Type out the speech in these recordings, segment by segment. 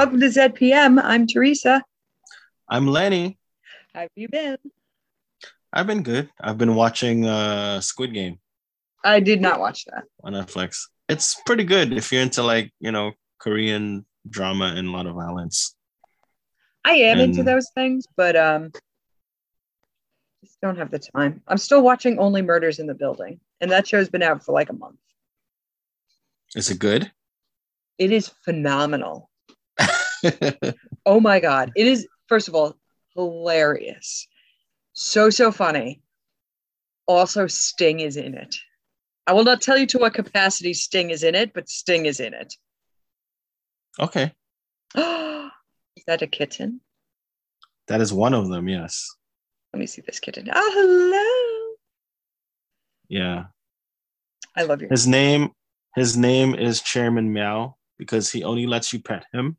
Welcome to ZPM. I'm Teresa. I'm Lenny. How have you been? I've been good. I've been watching uh, Squid Game I did not watch that. on Netflix. It's pretty good if you're into like you know Korean drama and a lot of violence. I am into those things, but um, just don't have the time. I'm still watching Only Murders in the Building, and that show's been out for like a month. Is it good? It is phenomenal. Oh my god, it is. First of all, hilarious, so so funny. Also, Sting is in it. I will not tell you to what capacity Sting is in it, but Sting is in it. okay, is that a kitten? that is one of them. Yes. Let me see this kitten. Oh, hello. Yeah. I love you. His name. His name is Chairman Meow because he only lets you pet him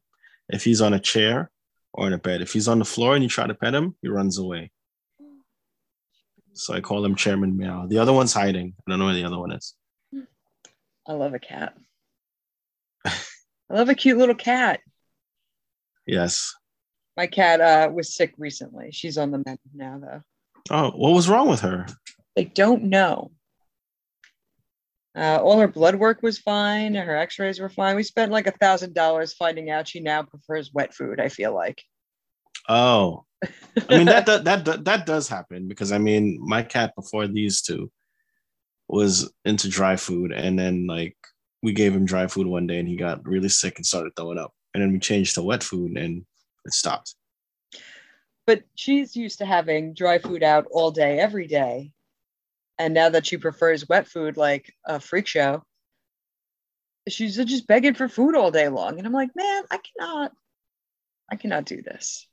if he's on a chair or in a bed. If he's on the floor and you try to pet him, he runs away. So I call him Chairman Meow. The other one's hiding. I don't know where the other one is. I love a cat. I love a cute little cat. Yes. My cat uh, was sick recently. She's on the mend now, though. Oh, what was wrong with her? They don't know. Uh, all her blood work was fine. And her x-rays were fine. We spent like a thousand dollars finding out she now prefers wet food, I feel like. Oh, I mean that, that that that that does happen because I mean my cat before these two was into dry food, and then like we gave him dry food one day, and he got really sick and started throwing up, and then we changed to wet food, and it stopped. but she's used to having dry food out all day, every day. And now that she prefers wet food like a freak show, she's just begging for food all day long. And I'm like, man, I cannot, I cannot do this.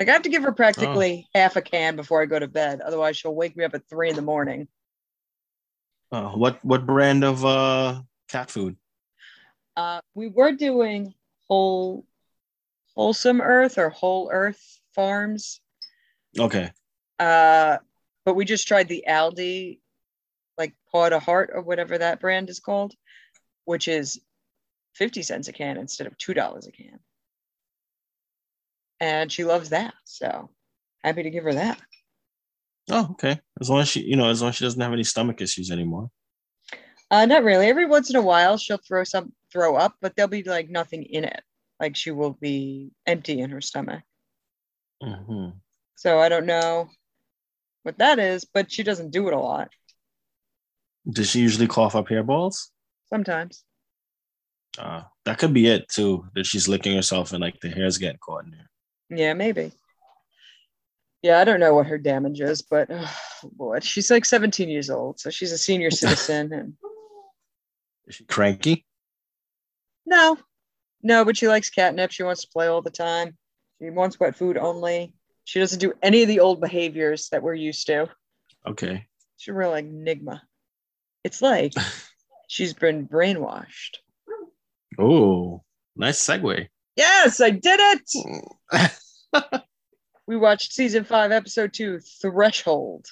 Like I have to give her practically half a can before I go to bed. Otherwise, she'll wake me up at three in the morning. Uh, what what brand of uh cat food? Uh, we were doing whole, wholesome earth or whole earth farms. Okay, Uh, but we just tried the Aldi, like Paw to Heart or whatever that brand is called, which is 50 cents a can instead of $2 a can. And she loves that. So happy to give her that. oh okay. As long as she you know as long as she doesn't have any stomach issues anymore. Uh, not really. Every once in a while, she'll throw some, throw up, but there'll be like nothing in it. Like she will be empty in her stomach. hmm So I don't know what that is, but she doesn't do it a lot. Does she usually cough up hairballs? Sometimes. Uh, that could be it too. That she's licking herself and like the hair's getting caught in there. Yeah, maybe. Yeah, I don't know what her damage is, but oh, boy, she's like 17 years old, so she's a senior citizen. And Is she cranky? no, no, but she likes catnip. She wants to play all the time. She wants wet food only. She doesn't do any of the old behaviors that we're used to. Okay. She's a real enigma. It's like she's been brainwashed. Oh, nice segue. Yes, I did it. we watched season five, episode two, Threshold.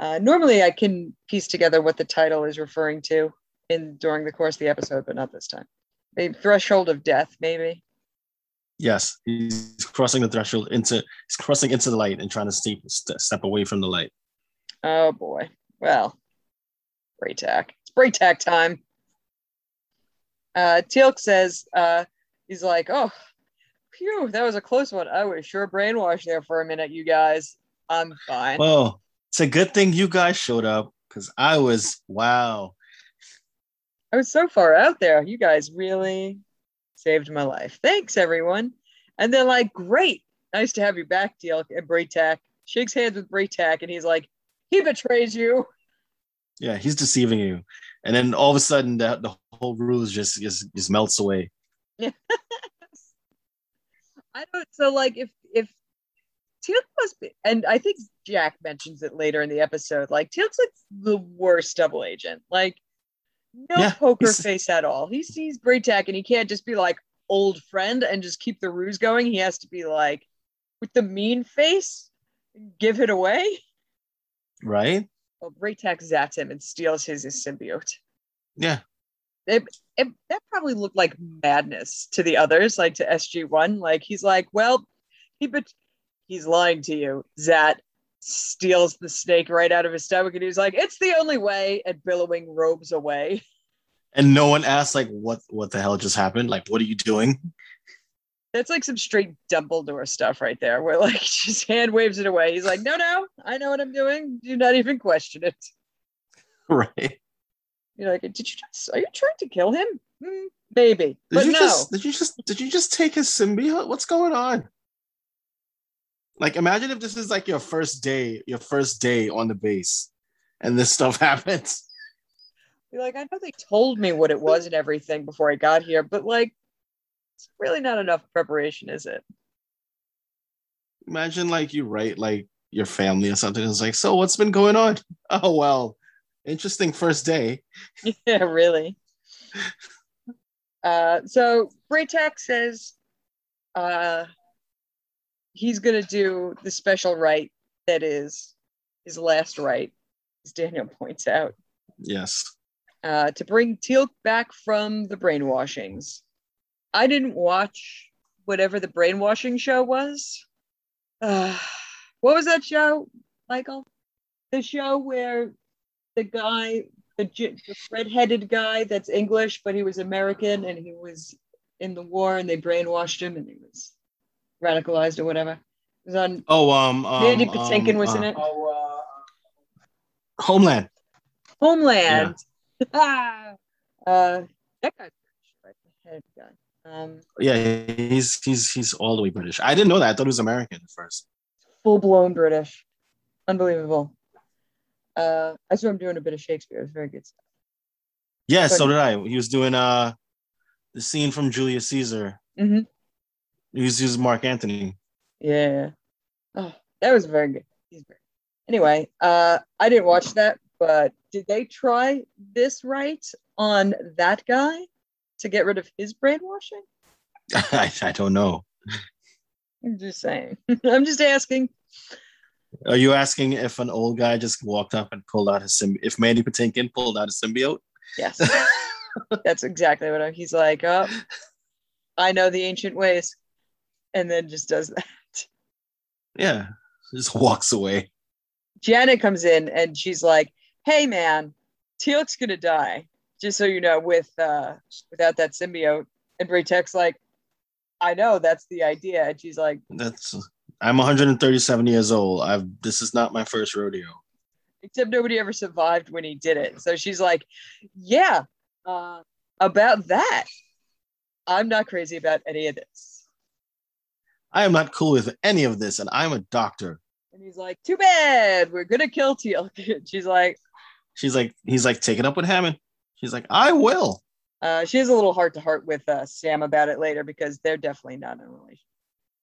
Uh, normally, I can piece together what the title is referring to in during the course of the episode, but not this time. Maybe Threshold of Death, maybe. Yes, he's crossing the threshold into he's crossing into the light and trying to step step away from the light. Oh boy. Well, Bra'tac. It's Bra'tac time. Uh, Teal'c says uh, he's like, oh, phew, that was a close one. I was sure brainwashed there for a minute, you guys. I'm fine. Well, it's a good thing you guys showed up because I was wow. I was so far out there. You guys really saved my life. Thanks, everyone. And they're like, great. Nice to have you back, Teal'c. And uh, Bra'tac shakes hands with Bra'tac, and he's like, he betrays you. Yeah, he's deceiving you, and then all of a sudden the, the whole ruse just, just just melts away. Yeah. I don't. So, like, if if Teal'c must be, and I think Jack mentions it later in the episode. Like, Teal'c's like the worst double agent. Like, no Yeah, poker face at all. He sees Bra'tac, and he can't just be like old friend and just keep the ruse going. He has to be like with the mean face, give it away. Right? Well, Bra'tac zaps him and steals his, his symbiote. Yeah. it, it, that probably looked like madness to the others, like to SG1. Like he's like, well, he but he's lying to you. Zat steals the snake right out of his stomach, and he's like, it's the only way, and billowing robes away. And no one asked like what what the hell just happened? Like, what are you doing? That's like some straight Dumbledore stuff right there, where like his hand waves it away. He's like, no, no, I know what I'm doing. Do not even question it. Right. You're like, did you just are you trying to kill him? Hmm, maybe. Did but you no. just did you just did you just take his symbiote? What's going on? Like imagine if this is like your first day, your first day on the base, and this stuff happens. You're like, I know they told me what it was and everything before I got here, but like it's really not enough preparation, is it? Imagine like you write like your family or something. It's like, so what's been going on? Oh well, interesting first day. yeah, really. Uh, so Bra'tac says uh, he's going to do the special rite that is his last rite, as Daniel points out, Yes. uh, to bring Teal'c back from the brainwashings. I didn't watch whatever the brainwashing show was. Uh, what was that show, Michael? The show where the guy, the, the red-headed guy that's English, but he was American and he was in the war and they brainwashed him and he was radicalized or whatever. It was on Oh, um, um Mandy Patinkin um, was uh, in it. Oh, Homeland. Homeland. uh, that guy's British, right? The head guy. Um, Yeah, he's he's he's all the way British. I didn't know that. I thought he was American at first. full blown British. Unbelievable. Uh, I saw him doing a bit of Shakespeare. It was very good stuff. Yeah, so did I. He was doing uh the scene from Julius Caesar. Mm-hmm. He was, he was Mark Anthony. Yeah. Oh, that was very good. He's very Anyway, uh, I didn't watch that, but did they try this right on that guy to get rid of his brainwashing? I, I don't know. I'm just saying. I'm just asking. Are you asking if an old guy just walked up and pulled out his symbi- if Mandy Patinkin pulled out a symbiote? Yes, that's exactly what I'm. he's like. Oh, I know the ancient ways, and then just does that. yeah, just walks away. Janet comes in and she's like, "Hey, man, Teal'c's gonna die. Just so you know, with uh, without that symbiote." And Bra'tac's like, "I know that's the idea." And she's like, That's I'm 137 years old. I've this is not my first rodeo. "Except nobody ever survived when he did it." So she's like, "Yeah, uh, about that. I'm not crazy about any of this." I am not cool with any of this, and I'm a doctor. And he's like, "Too bad. We're gonna kill Teal'c." She's like, She's like, he's like, take it up with Hammond. She's like, I will. Uh, she has a little heart to heart with uh, Sam about it later because they're definitely not in a relationship.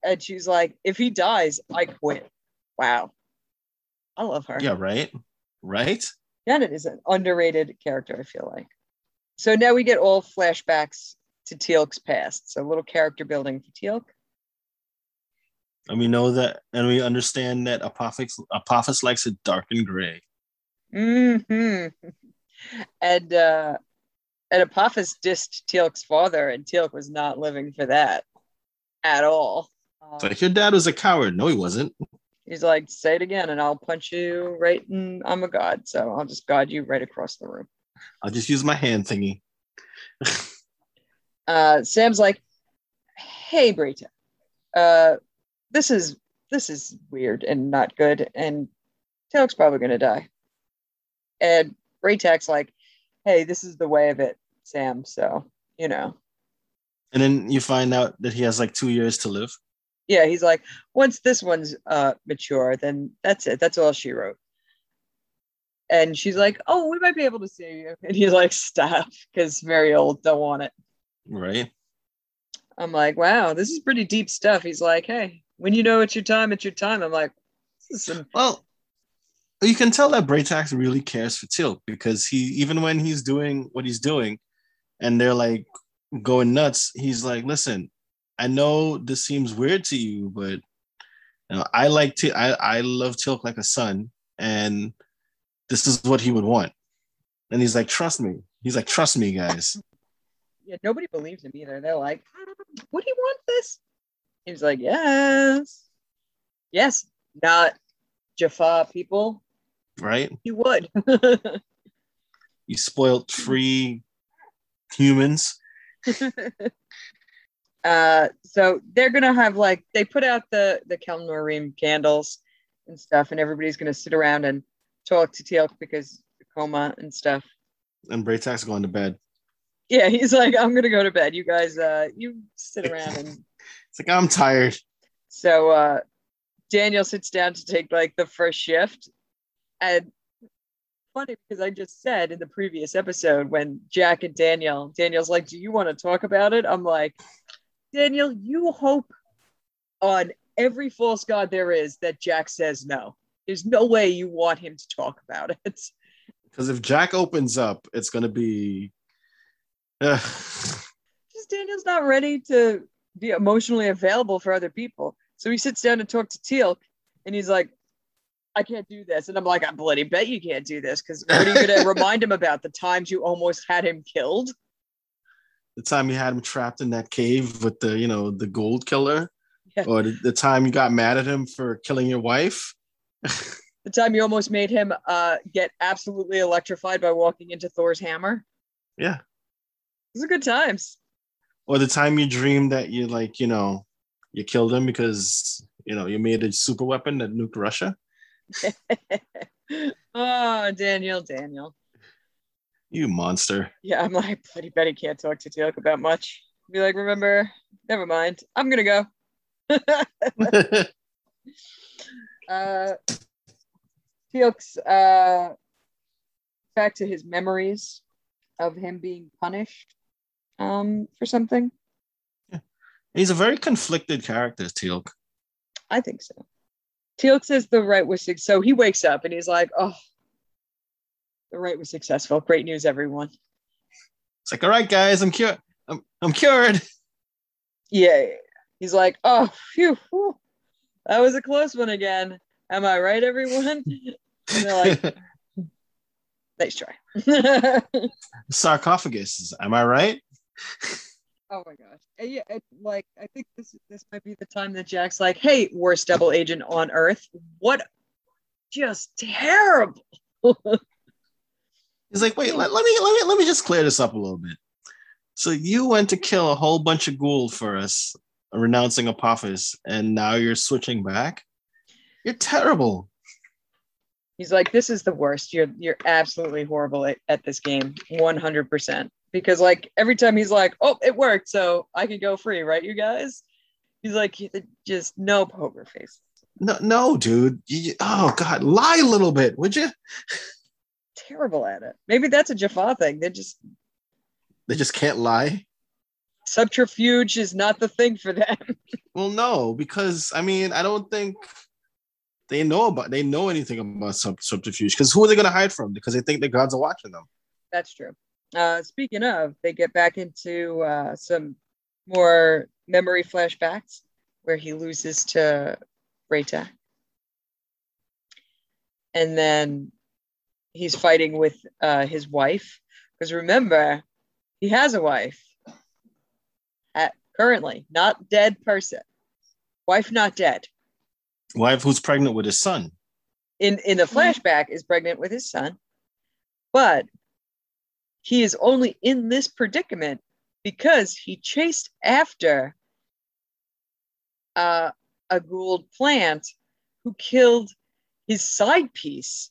And she's like, if he dies, I quit. Wow. I love her. Yeah, right, right. Janet is an underrated character, I feel like. So now we get all flashbacks to Teal'c's past. So a little character building for Teal'c. And we know that, and we understand that Apophis Apophis likes it dark and gray. hmm And uh, and Apophis dissed Teal'c's father, and Teal'c was not living for that at all. It's Um, like your dad was a coward. No, he wasn't. He's like, say it again, and I'll punch you right in. I'm a god, so I'll just guide you right across the room. I'll just use my hand thingy. Uh, Sam's like, hey, Bra'tac, uh, this is this is weird and not good, and Teal'c's probably gonna die. And Bra'tac's like, hey, this is the way of it, Sam. So you know, And then you find out that he has like two years to live. yeah, he's like, once this one's uh mature, then that's it. That's all she wrote. And she's like, oh, we might be able to save you. And he's like, stop, because very old, don't want it. Right. I'm like, wow, this is pretty deep stuff. He's like, hey, when you know it's your time, it's your time. I'm like, some Well, you can tell that Braytax really cares for Teal'c because he, even when he's doing what he's doing and they're like going nuts, he's like, listen, I know this seems weird to you, but you know, I like to, I, I love Teal'c like a son, and this is what he would want. And he's like, trust me. He's like, trust me, guys. yeah, nobody believes him either. They're like, would he want this? He's like, yes, yes, not Jaffa people. Right? He would. You spoiled free humans. uh, so they're gonna have like they put out the the Kel'no'reem candles and stuff, and everybody's gonna sit around and talk to Teal'c because coma and stuff. And Bra'tac's going to bed. Yeah, he's like, I'm gonna go to bed. You guys, uh, you sit around and It's like I'm tired. so uh Daniel sits down to take like the first shift. And funny because I just said in the previous episode when Jack and Daniel, Daniel's like, Do you want to talk about it? I'm like, Daniel, you hope on every false god there is that Jack says no. There's no way you want him to talk about it. Because if Jack opens up, it's gonna be Ugh. Just Daniel's not ready to be emotionally available for other people. So he sits down to talk to Teal'c and he's like, I can't do this. And I'm like, I bloody bet you can't do this because what are you going to remind him about? The times you almost had him killed? the time you had him trapped in that cave with the you know the Goa'uld killer. Yeah. Or the, the time you got mad at him for killing your wife. The time you almost made him uh, get absolutely electrified by walking into Thor's hammer? Yeah. Those are good times. Or the time you dreamed that you like, you know, you killed him because you know you made a super weapon that nuked Russia. oh, Daniel, Daniel. You monster. Yeah, I'm like, bloody bet he can't talk to Teal'c about much. Be like, remember, never mind. I'm going to go. uh, Teal'c's uh, back to his memories of him being punished um, for something. He's a very conflicted character, Teal'c. I think so. Teal'c says the right was so he wakes up and he's like, "Oh, the right was successful. Great news, everyone." It's like, all right, guys, I'm cured. I'm, I'm cured. Yeah, he's like, "Oh, phew, whew. that was a close one again. Am I right, everyone?" And they're like, "Nice try." Sarcophagus. Am I right? Oh my gosh. And yeah, it, like I think this this might be the time that Jack's like, "Hey, worst double agent on Earth. What? Just terrible." He's like, wait, let, let me let me let me just clear this up a little bit. So you went to kill a whole bunch of Goa'uld for us, renouncing Apophis, and now you're switching back. You're terrible. He's like, "This is the worst. You're you're absolutely horrible at, at this game, one hundred percent." Because like every time he's like, "Oh, it worked, so I can go free, right, you guys?" He's like, "Just no poker face." No, no, dude. You, oh God, lie a little bit, would you? Terrible at it. Maybe that's a Jaffa thing. They just They just can't lie. subterfuge is not the thing for them. Well, no, because I mean, I don't think they know about they know anything about sub- subterfuge. Because who are they going to hide from? Because they think the gods are watching them. That's true. Uh, speaking of, they get back into uh, some more memory flashbacks where he loses to Rayta. And then he's fighting with uh, his wife. Because remember, he has a wife at, currently, not dead person. Wife not dead. Wife who's pregnant with his son. in in the flashback is pregnant with his son but he is only in this predicament because he chased after uh, a Goa'uld plant who killed his side piece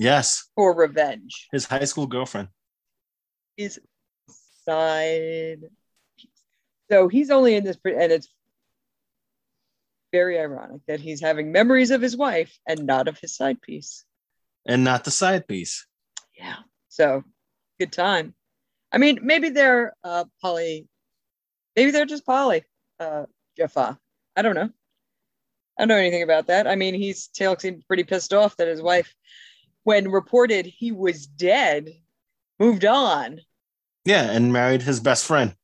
Yes, for revenge. his high school girlfriend. His side piece. So he's only in this, pre- and it's very ironic that he's having memories of his wife and not of his side piece. and not the side piece. Yeah. So good time. I mean, maybe they're uh poly, maybe they're just poly, uh Jaffa. I don't know. I don't know anything about that. I mean, he's Taylor seemed pretty pissed off that his wife, when reported he was dead, moved on. Yeah, and married his best friend.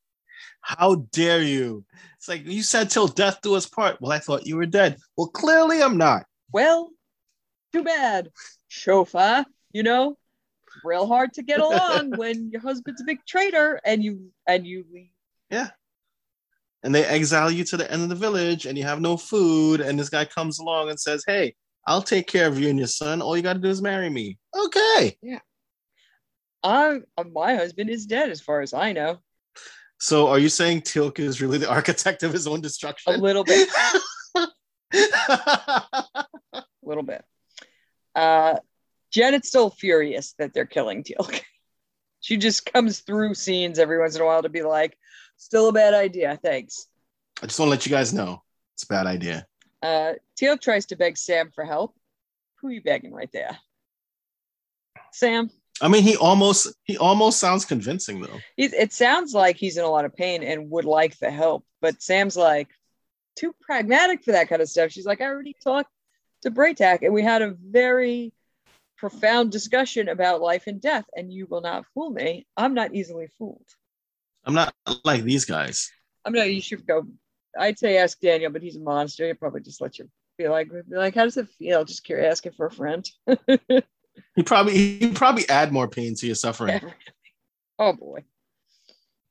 How dare you? It's like you said till death do us part. Well, I thought you were dead. Well, clearly I'm not. Well, too bad. Shol'va, you know? Real hard to get along when your husband's a big traitor and you and you leave. Yeah. And they exile you to the end of the village and you have no food. And this guy comes along and says, Hey, I'll take care of you and your son. All you got to do is marry me. Okay. Yeah. I, uh, my husband is dead, as far as I know. So are you saying Teal'c is really the architect of his own destruction? A little bit, a little bit. Uh, Janet's still furious that they're killing Teal'c. she just comes through scenes every once in a while to be like, "Still a bad idea, thanks." I just want to let you guys know it's a bad idea. Uh, Teal'c tries to beg Sam for help. Who are you begging right there? Sam. I mean, he almost he almost sounds convincing though. He's, it sounds like he's in a lot of pain and would like the help, but Sam's like too pragmatic for that kind of stuff. She's like, I already talked to Bra'tac and we had a very profound discussion about life and death, and you will not fool me. I'm not easily fooled. I'm not like these guys. I'm not, you should go. I'd say ask Daniel, but he's a monster. He'll probably just let you be like, be like, how does it feel? Just curious, asking for a friend. He probably he probably add more pain to your suffering. oh boy.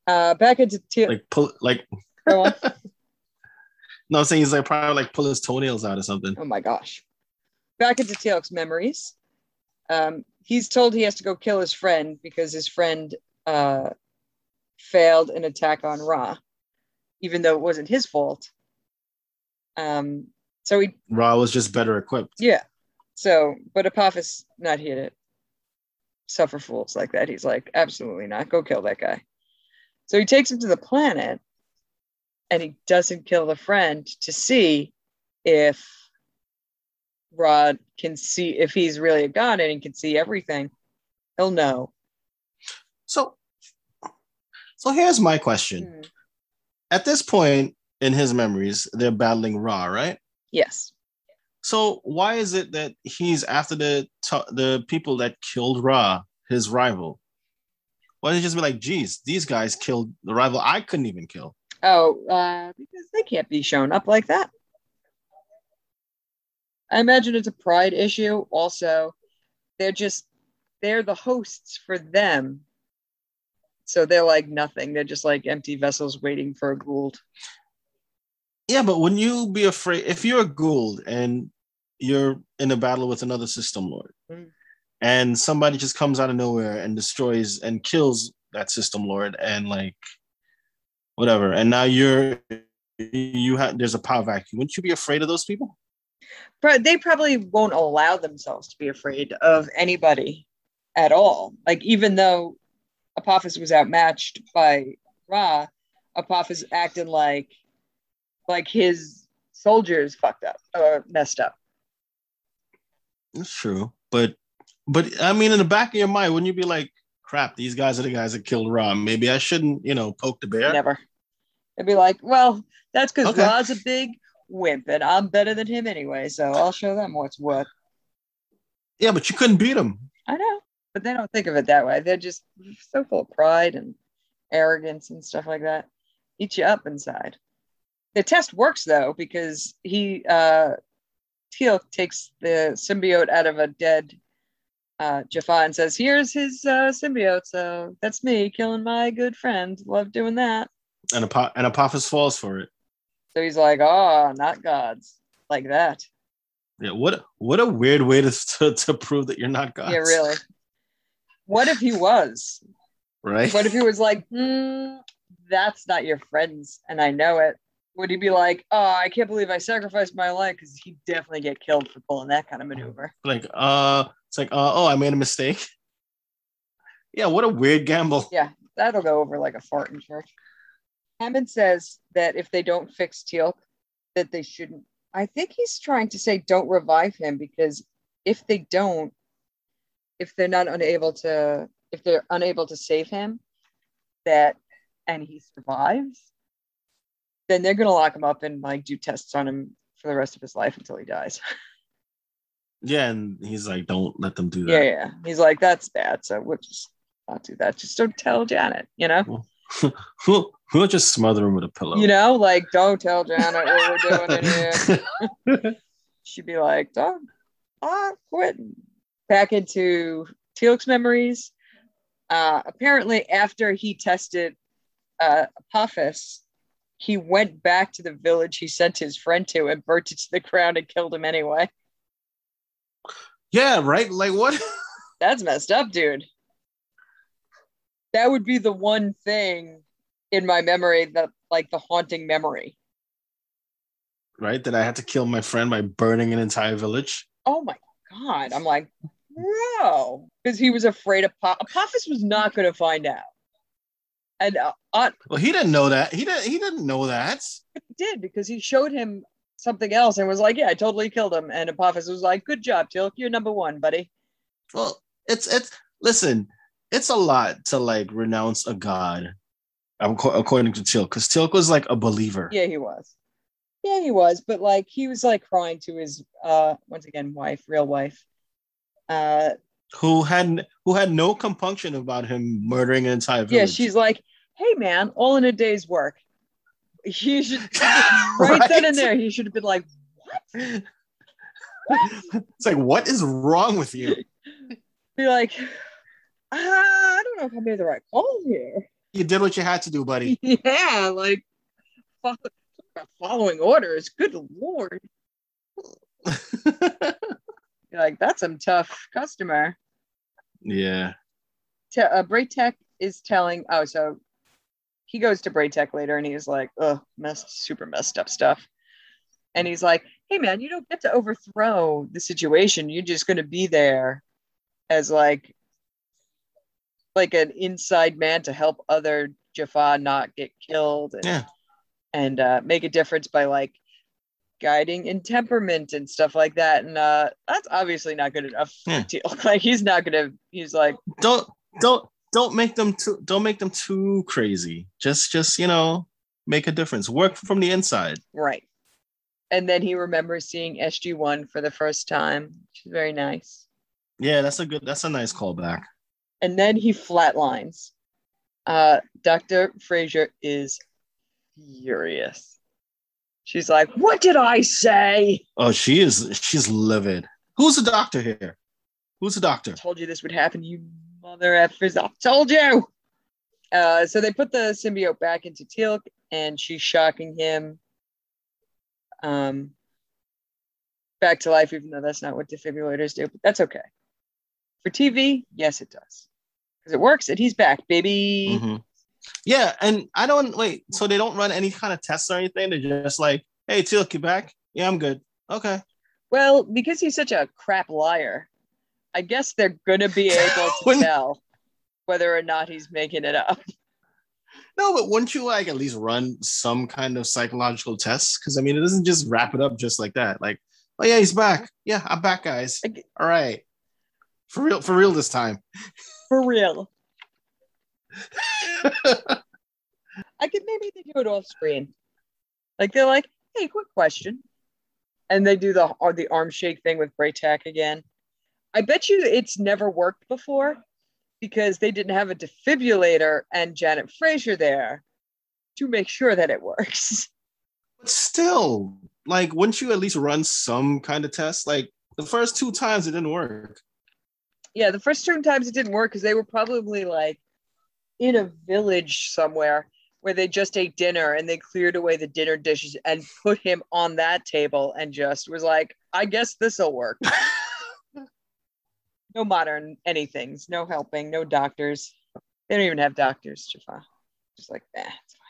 Uh, back into Teal'c. Like pull like no, I'm saying he's like probably like pull his toenails out or something. Oh my gosh. Back into Teal'c's memories. Um, he's told he has to go kill his friend because his friend uh, failed an attack on Ra, even though it wasn't his fault. Um, so he, Ra was just better equipped. yeah. So, but Apophis not here to suffer fools like that. He's like, absolutely not. Go kill that guy. So he takes him to the planet and he doesn't kill the friend to see if Rod can see if he's really a god and he can see everything. He'll know. So so here's my question. Hmm. At this point in his memories, they're battling Ra, right? Yes. So why is it that he's after the the people that killed Ra, his rival? Why doesn't he just be like, geez, these guys killed the rival I couldn't even kill? Oh, uh, because they can't be shown up like that. I imagine it's a pride issue. Also, they're just they're the hosts for them. So they're like nothing. They're just like empty vessels waiting for a Goa'uld. Yeah, but wouldn't you be afraid if you're a Goa'uld and you're in a battle with another system lord Mm. and somebody just comes out of nowhere and destroys and kills that system lord and like whatever, and now you're you have there's a power vacuum. Wouldn't you be afraid of those people? They probably won't allow themselves to be afraid of anybody at all. Like even though Apophis was outmatched by Ra, Apophis acted like like his soldiers fucked up or messed up. That's true, but but I mean, in the back of your mind, wouldn't you be like, "Crap, these guys are the guys that killed Ra. Maybe I shouldn't, you know, poke the bear." Never. They'd be like, well, that's because Okay. Ra's a big wimp and I'm better than him anyway, so I'll show them what's what. Yeah, but you couldn't beat him. I know, but they don't think of it that way. They're just so full of pride and arrogance and stuff like that. Eat you up inside. The test works though because he uh Teal'c takes the symbiote out of a dead uh Jaffa and says, "Here's his uh, symbiote. So that's me killing my good friend. Love doing that." And Apo- and Apophis falls for it. So he's like, "Oh, not gods like that." Yeah, what what a weird way to to, to prove that you're not God. Yeah, really. What if he was? Right? What if he was like, hmm, that's not your friends, and I know it? Would he be like, oh, I can't believe I sacrificed my life because he'd definitely get killed for pulling that kind of maneuver. like, uh, it's like, uh, oh, I made a mistake. Yeah, what a weird gamble. Yeah, that'll go over like a fart in church. Hammond says that if they don't fix Teal'c, that they shouldn't. I think he's trying to say don't revive him because if they don't, if they're not unable to, if they're unable to save him, that and he survives, then they're gonna lock him up and like do tests on him for the rest of his life until he dies. Yeah, and he's like, don't let them do that. yeah. yeah. He's like, that's bad. So we'll just not do that. Just don't tell Janet, you know? We'll, we'll just smother him with a pillow. You know, like don't tell Janet what we're doing in here. She'd be like, "Don't, ah, quit." Back into Teal'c's memories. Uh, apparently, after he tested uh, Apophis, he went back to the village he sent his friend to and burnt it to the ground and killed him anyway. Yeah, right. Like what? That's messed up, dude. That would be the one thing in my memory that, like, the haunting memory. right? That I had to kill my friend by burning an entire village. Oh my god! I'm like, bro, because he was afraid of Pop- Apophis was not going to find out, and uh, Well, he didn't know that. He didn't. He didn't know that. did because he showed him something else and was like, "Yeah, I totally killed him." And Apophis was like, "Good job, Teal'c. You're number one, buddy." Well, it's it's listen, it's a lot to like renounce a god, according to Teal'c, because Teal'c was like a believer. Yeah, he was. Yeah, he was. But like, he was like crying to his uh once again wife, real wife. Uh, who had who had no compunction about him murdering an entire village. yeah, she's like, "Hey, man, all in a day's work." He should right, Right? then and there. He should have been like, "What?" it's like, what is wrong with you? Be like, "I don't know if I made the right call here." You did what you had to do, buddy. yeah, like fo- following orders. Good lord. You're like, that's some tough customer. yeah. Te- uh, Bra'tac is telling, oh, so he goes to Bra'tac later and he's like, oh, messed, super messed up stuff. And he's like, hey, man, you don't get to overthrow the situation. You're just going to be there as like, like an inside man to help other Jaffa not get killed and, Yeah. and uh, make a difference by like guiding in temperament and stuff like that. And uh, that's obviously not good enough. Yeah. Like he's not gonna. He's like, Don't don't don't make them too don't make them too crazy. Just just you know make a difference. Work from the inside. Right. And then he remembers seeing SG1 for the first time, which is very nice. Yeah, that's a good. That's a nice callback. And then he flatlines. Uh, Dr. Fraiser is furious. She's like, What did I say? Oh, she is. She's livid. Who's the doctor here? Who's the doctor? I told you this would happen, you mother effers. I told you. Uh, so they put the symbiote back into Teal'c and she's shocking him um, back to life, even though that's not what defibrillators do, but that's okay. For TV, yes, it does. Because it works and he's back, baby. Mhm. Yeah, and I don't wait. So they don't run any kind of tests or anything. They're just like, "Hey, Teal'c, you back? Yeah, I'm good. Okay." Well, because he's such a crap liar, I guess they're going to be able to tell whether or not he's making it up. No, but wouldn't you like at least run some kind of psychological tests? Because I mean, it doesn't just wrap it up just like that. Like, oh yeah, he's back. Yeah, I'm back, guys. All right, for real, for real this time. For real. I could maybe they do it off screen. Like they're like, hey, quick question. And they do the or the arm shake thing with Bra'tac again. I bet you it's never worked before because they didn't have a defibrillator and Janet Fraiser there to make sure that it works. But still, like, wouldn't you at least run some kind of test? Like the first two times it didn't work. Yeah, the first two times it didn't work because they were probably like in a village somewhere where they just ate dinner and they cleared away the dinner dishes and put him on that table and just was like, I guess this'll work. no modern anythings, no helping, no doctors. They don't even have doctors, Jaffa. Just like that. it's fine.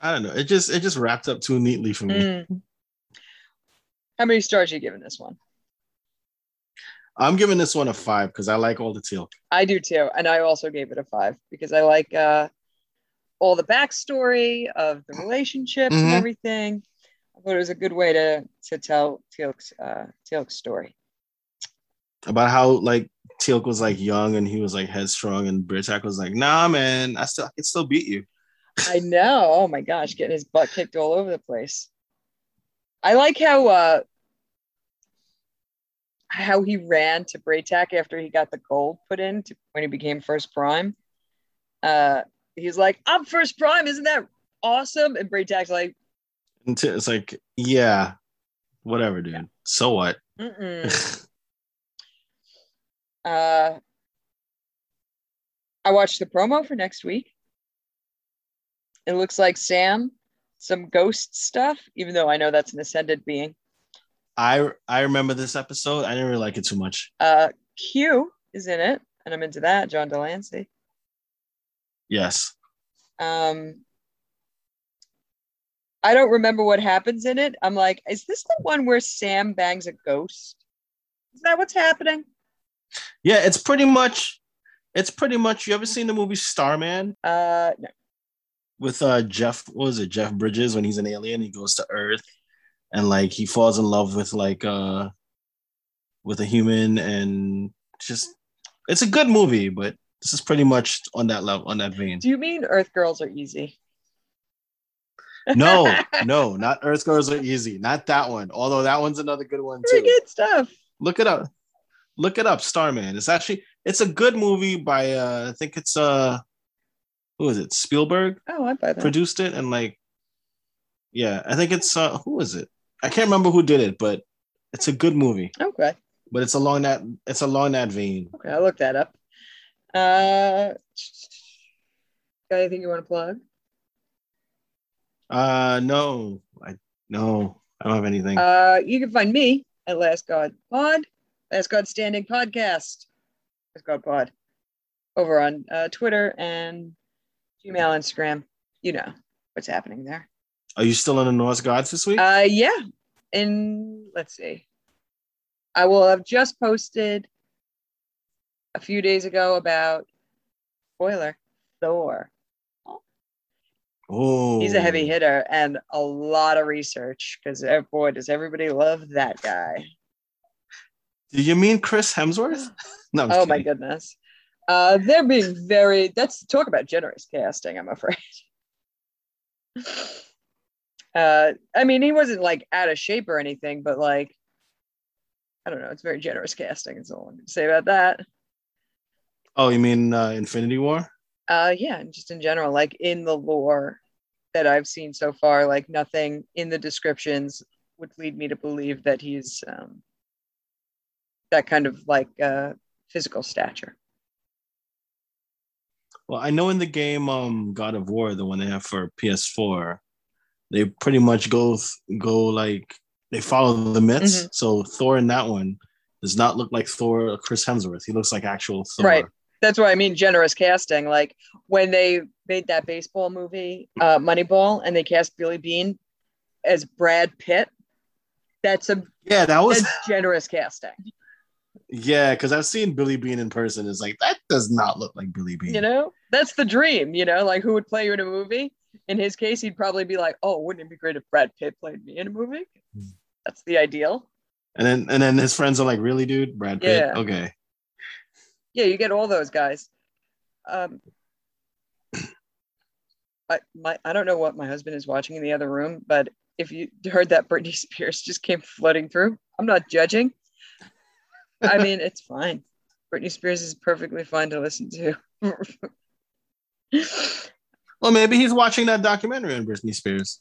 I don't know. It just it just wrapped up too neatly for me. Mm. How many stars are you giving this one? I'm giving this one a five because I like all the teal. I do too, and I also gave it a five because I like uh, all the backstory of the relationships and Mhm. everything. I thought it was a good way to to tell Teal'c's uh, Teal'c's story. About how like Teal'c was like young and he was like headstrong, and Bra'tac was like, "Nah, man, I still I can still beat you." I know. Oh my gosh, getting his butt kicked all over the place. I like how uh, how he ran to Bra'tac after he got the Goa'uld put in to, when he became first prime. Uh, he's like, "I'm first prime, isn't that awesome?" And Bra'tac's like, it's like, yeah, whatever, dude. So what? Uh, I watched the promo for next week. It looks like Sam, some ghost stuff, even though I know that's an ascended being. I I remember this episode. I didn't really like it too much. Uh, Q is in it, and I'm into that. John de Lancie. Yes. Um, I don't remember what happens in it. I'm like, is this the one where Sam bangs a ghost? Is that what's happening? Yeah, it's pretty much. It's pretty much. You ever seen the movie Starman Uh, no. with uh Jeff? What was it? Jeff Bridges when he's an alien, he goes to Earth, and like he falls in love with like uh with a human, and just it's a good movie, but this is pretty much on that level, on that vein. Do you mean Earth Girls are easy? No, no, not Earth Girls Are Easy, not that one. Although that one's another good one Pretty too. good stuff. Look it up. Look it up, Starman. It's actually it's a good movie by uh I think it's uh who is it? Spielberg Oh, I buy that. produced it and like yeah, I think it's uh who is it? I can't remember who did it, but it's a good movie. okay. But it's along that it's along that vein. Okay, I'll look that up. Uh, got anything you want to plug? Uh no, I no, I don't have anything. Uh, you can find me at Last God Pod, Last God Standing Podcast, Last God Pod, over on uh, Twitter and Gmail, Instagram. You know what's happening there. Are you still in the Norse Gods this week? Uh, yeah. And let's see. I will have just posted a few days ago about spoiler Thor. oh He's a heavy hitter and a lot of research because boy, does everybody love that guy. Do you mean Chris Hemsworth? No, I'm Oh my goodness. Uh, they're being very, that's talk about generous casting, I'm afraid. uh, I mean, he wasn't like out of shape or anything, but like, I don't know, it's very generous casting. Is all I'm going to say about that. Oh, you mean uh, Infinity War? Uh, yeah, just in general, like in the lore that I've seen so far, like nothing in the descriptions would lead me to believe that he's um, that kind of like uh, physical stature. Well, I know in the game um God of War, the one they have for PS4, they pretty much go go like they follow the myths. Mhm. So Thor in that one does not look like Thor or Chris Hemsworth. He looks like actual Thor. Right. That's what I mean, generous casting. Like when they made that baseball movie, uh, Moneyball, and they cast Billy Beane as Brad Pitt. That's a Yeah, that was generous casting. yeah, because I've seen Billy Beane in person. It's like that does not look like Billy Beane. You know, that's the dream. You know, like who would play you in a movie? In his case, he'd probably be like, "Oh, wouldn't it be great if Brad Pitt played me in a movie?" Hmm. That's the ideal. And then and then his friends are like, really, dude? Brad Pitt? Yeah. Okay. Yeah, you get all those guys. Um, I my I don't know what my husband is watching in the other room, but if you heard that Britney Spears just came flooding through, I'm not judging. I mean, it's fine. Britney Spears is perfectly fine to listen to. Well, maybe he's watching that documentary on Britney Spears.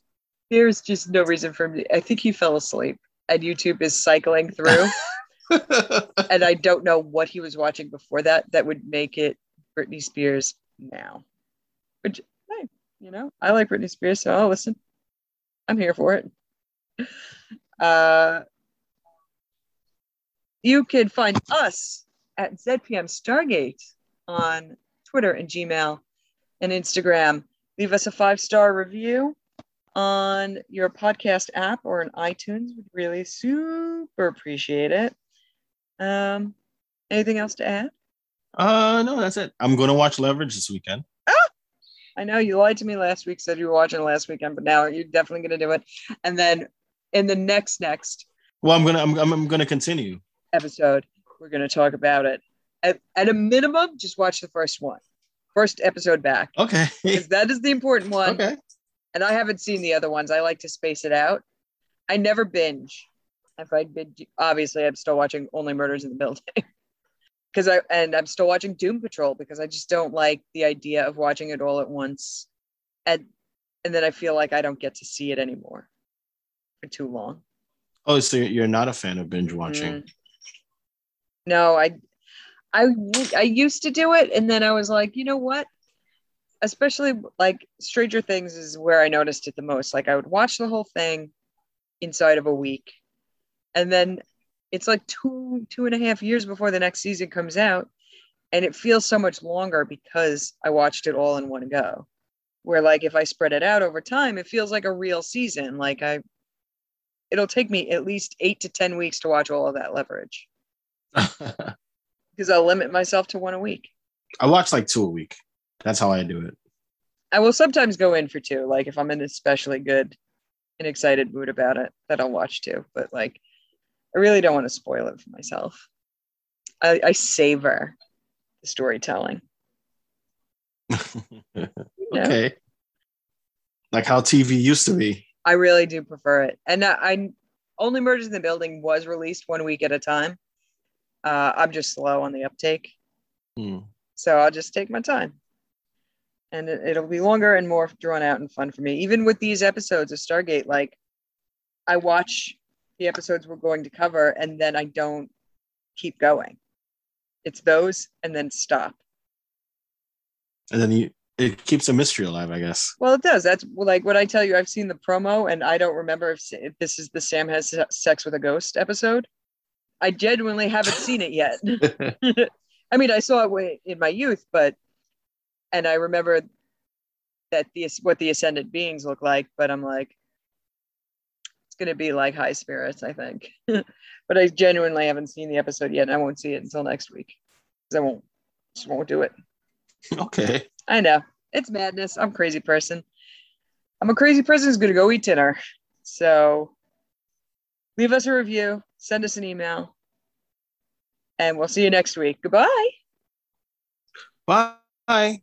There's just no reason for him to. I think he fell asleep, and YouTube is cycling through. and I don't know what he was watching before that that would make it Britney Spears now. Which, hey, you know, I like Britney Spears, so I'll listen. I'm here for it. Uh, you can find us at ZPM Stargate on Twitter and Gmail and Instagram. Leave us a five star review on your podcast app or in iTunes. We'd really super appreciate it. Um, anything else to add? uh no, that's it. I'm gonna watch Leverage this weekend. Ah! I know you lied to me last week, said you were watching last weekend, but now you're definitely going to do it. And then in the next next Well, I'm gonna I'm, I'm, gonna continue. episode, we're going to talk about it. At, at a minimum, just watch the first one, first episode back, Okay. because that is the important one. okay. And I haven't seen the other ones. I like to space it out. I never binge. If I binge, obviously, I'm still watching Only Murders in the Building. Because I and I'm still watching Doom Patrol because I just don't like the idea of watching it all at once, and and then I feel like I don't get to see it anymore for too long. Oh, so you're not a fan of binge watching? Mm. No, I I I used to do it, and then I was like, you know what? Especially like Stranger Things is where I noticed it the most. Like I would watch the whole thing inside of a week, and then it's like two two and a half years before the next season comes out, and it feels so much longer because I watched it all in one go. Where like if I spread it out over time, it feels like a real season. Like I, it'll take me at least eight to ten weeks to watch all of that leverage because I'll limit myself to one a week. I watch like two a week. That's how I do it. I will sometimes go in for two, like if I'm in especially good and excited mood about it, that I'll watch two. But like, I really don't want to spoil it for myself. I, I savor the storytelling. okay. Like how TV used to be. I really do prefer it. And I, I only Murders in the Building was released one week at a time. Uh, I'm just slow on the uptake. Hmm. So I'll just take my time. And it, it'll be longer and more drawn out and fun for me. Even with these episodes of Stargate, like I watch the episodes we're going to cover and then I don't keep going. It's those and then stop. And then you it keeps a mystery alive, I guess. Well, it does. That's like what I tell you. I've seen the promo, and I don't remember if, if this is the Sam has sex with a ghost episode. I genuinely haven't seen it yet. I mean, I saw it in my youth, but and I remember that the what the ascended beings look like, but I'm like, it's gonna be like high spirits, I think. but I genuinely haven't seen the episode yet, and I won't see it until next week because I won't just won't do it. Okay. I know. It's madness. I'm a crazy person. I'm a crazy person who's going to go eat dinner. So leave us a review, send us an email, and we'll see you next week. Goodbye. Bye.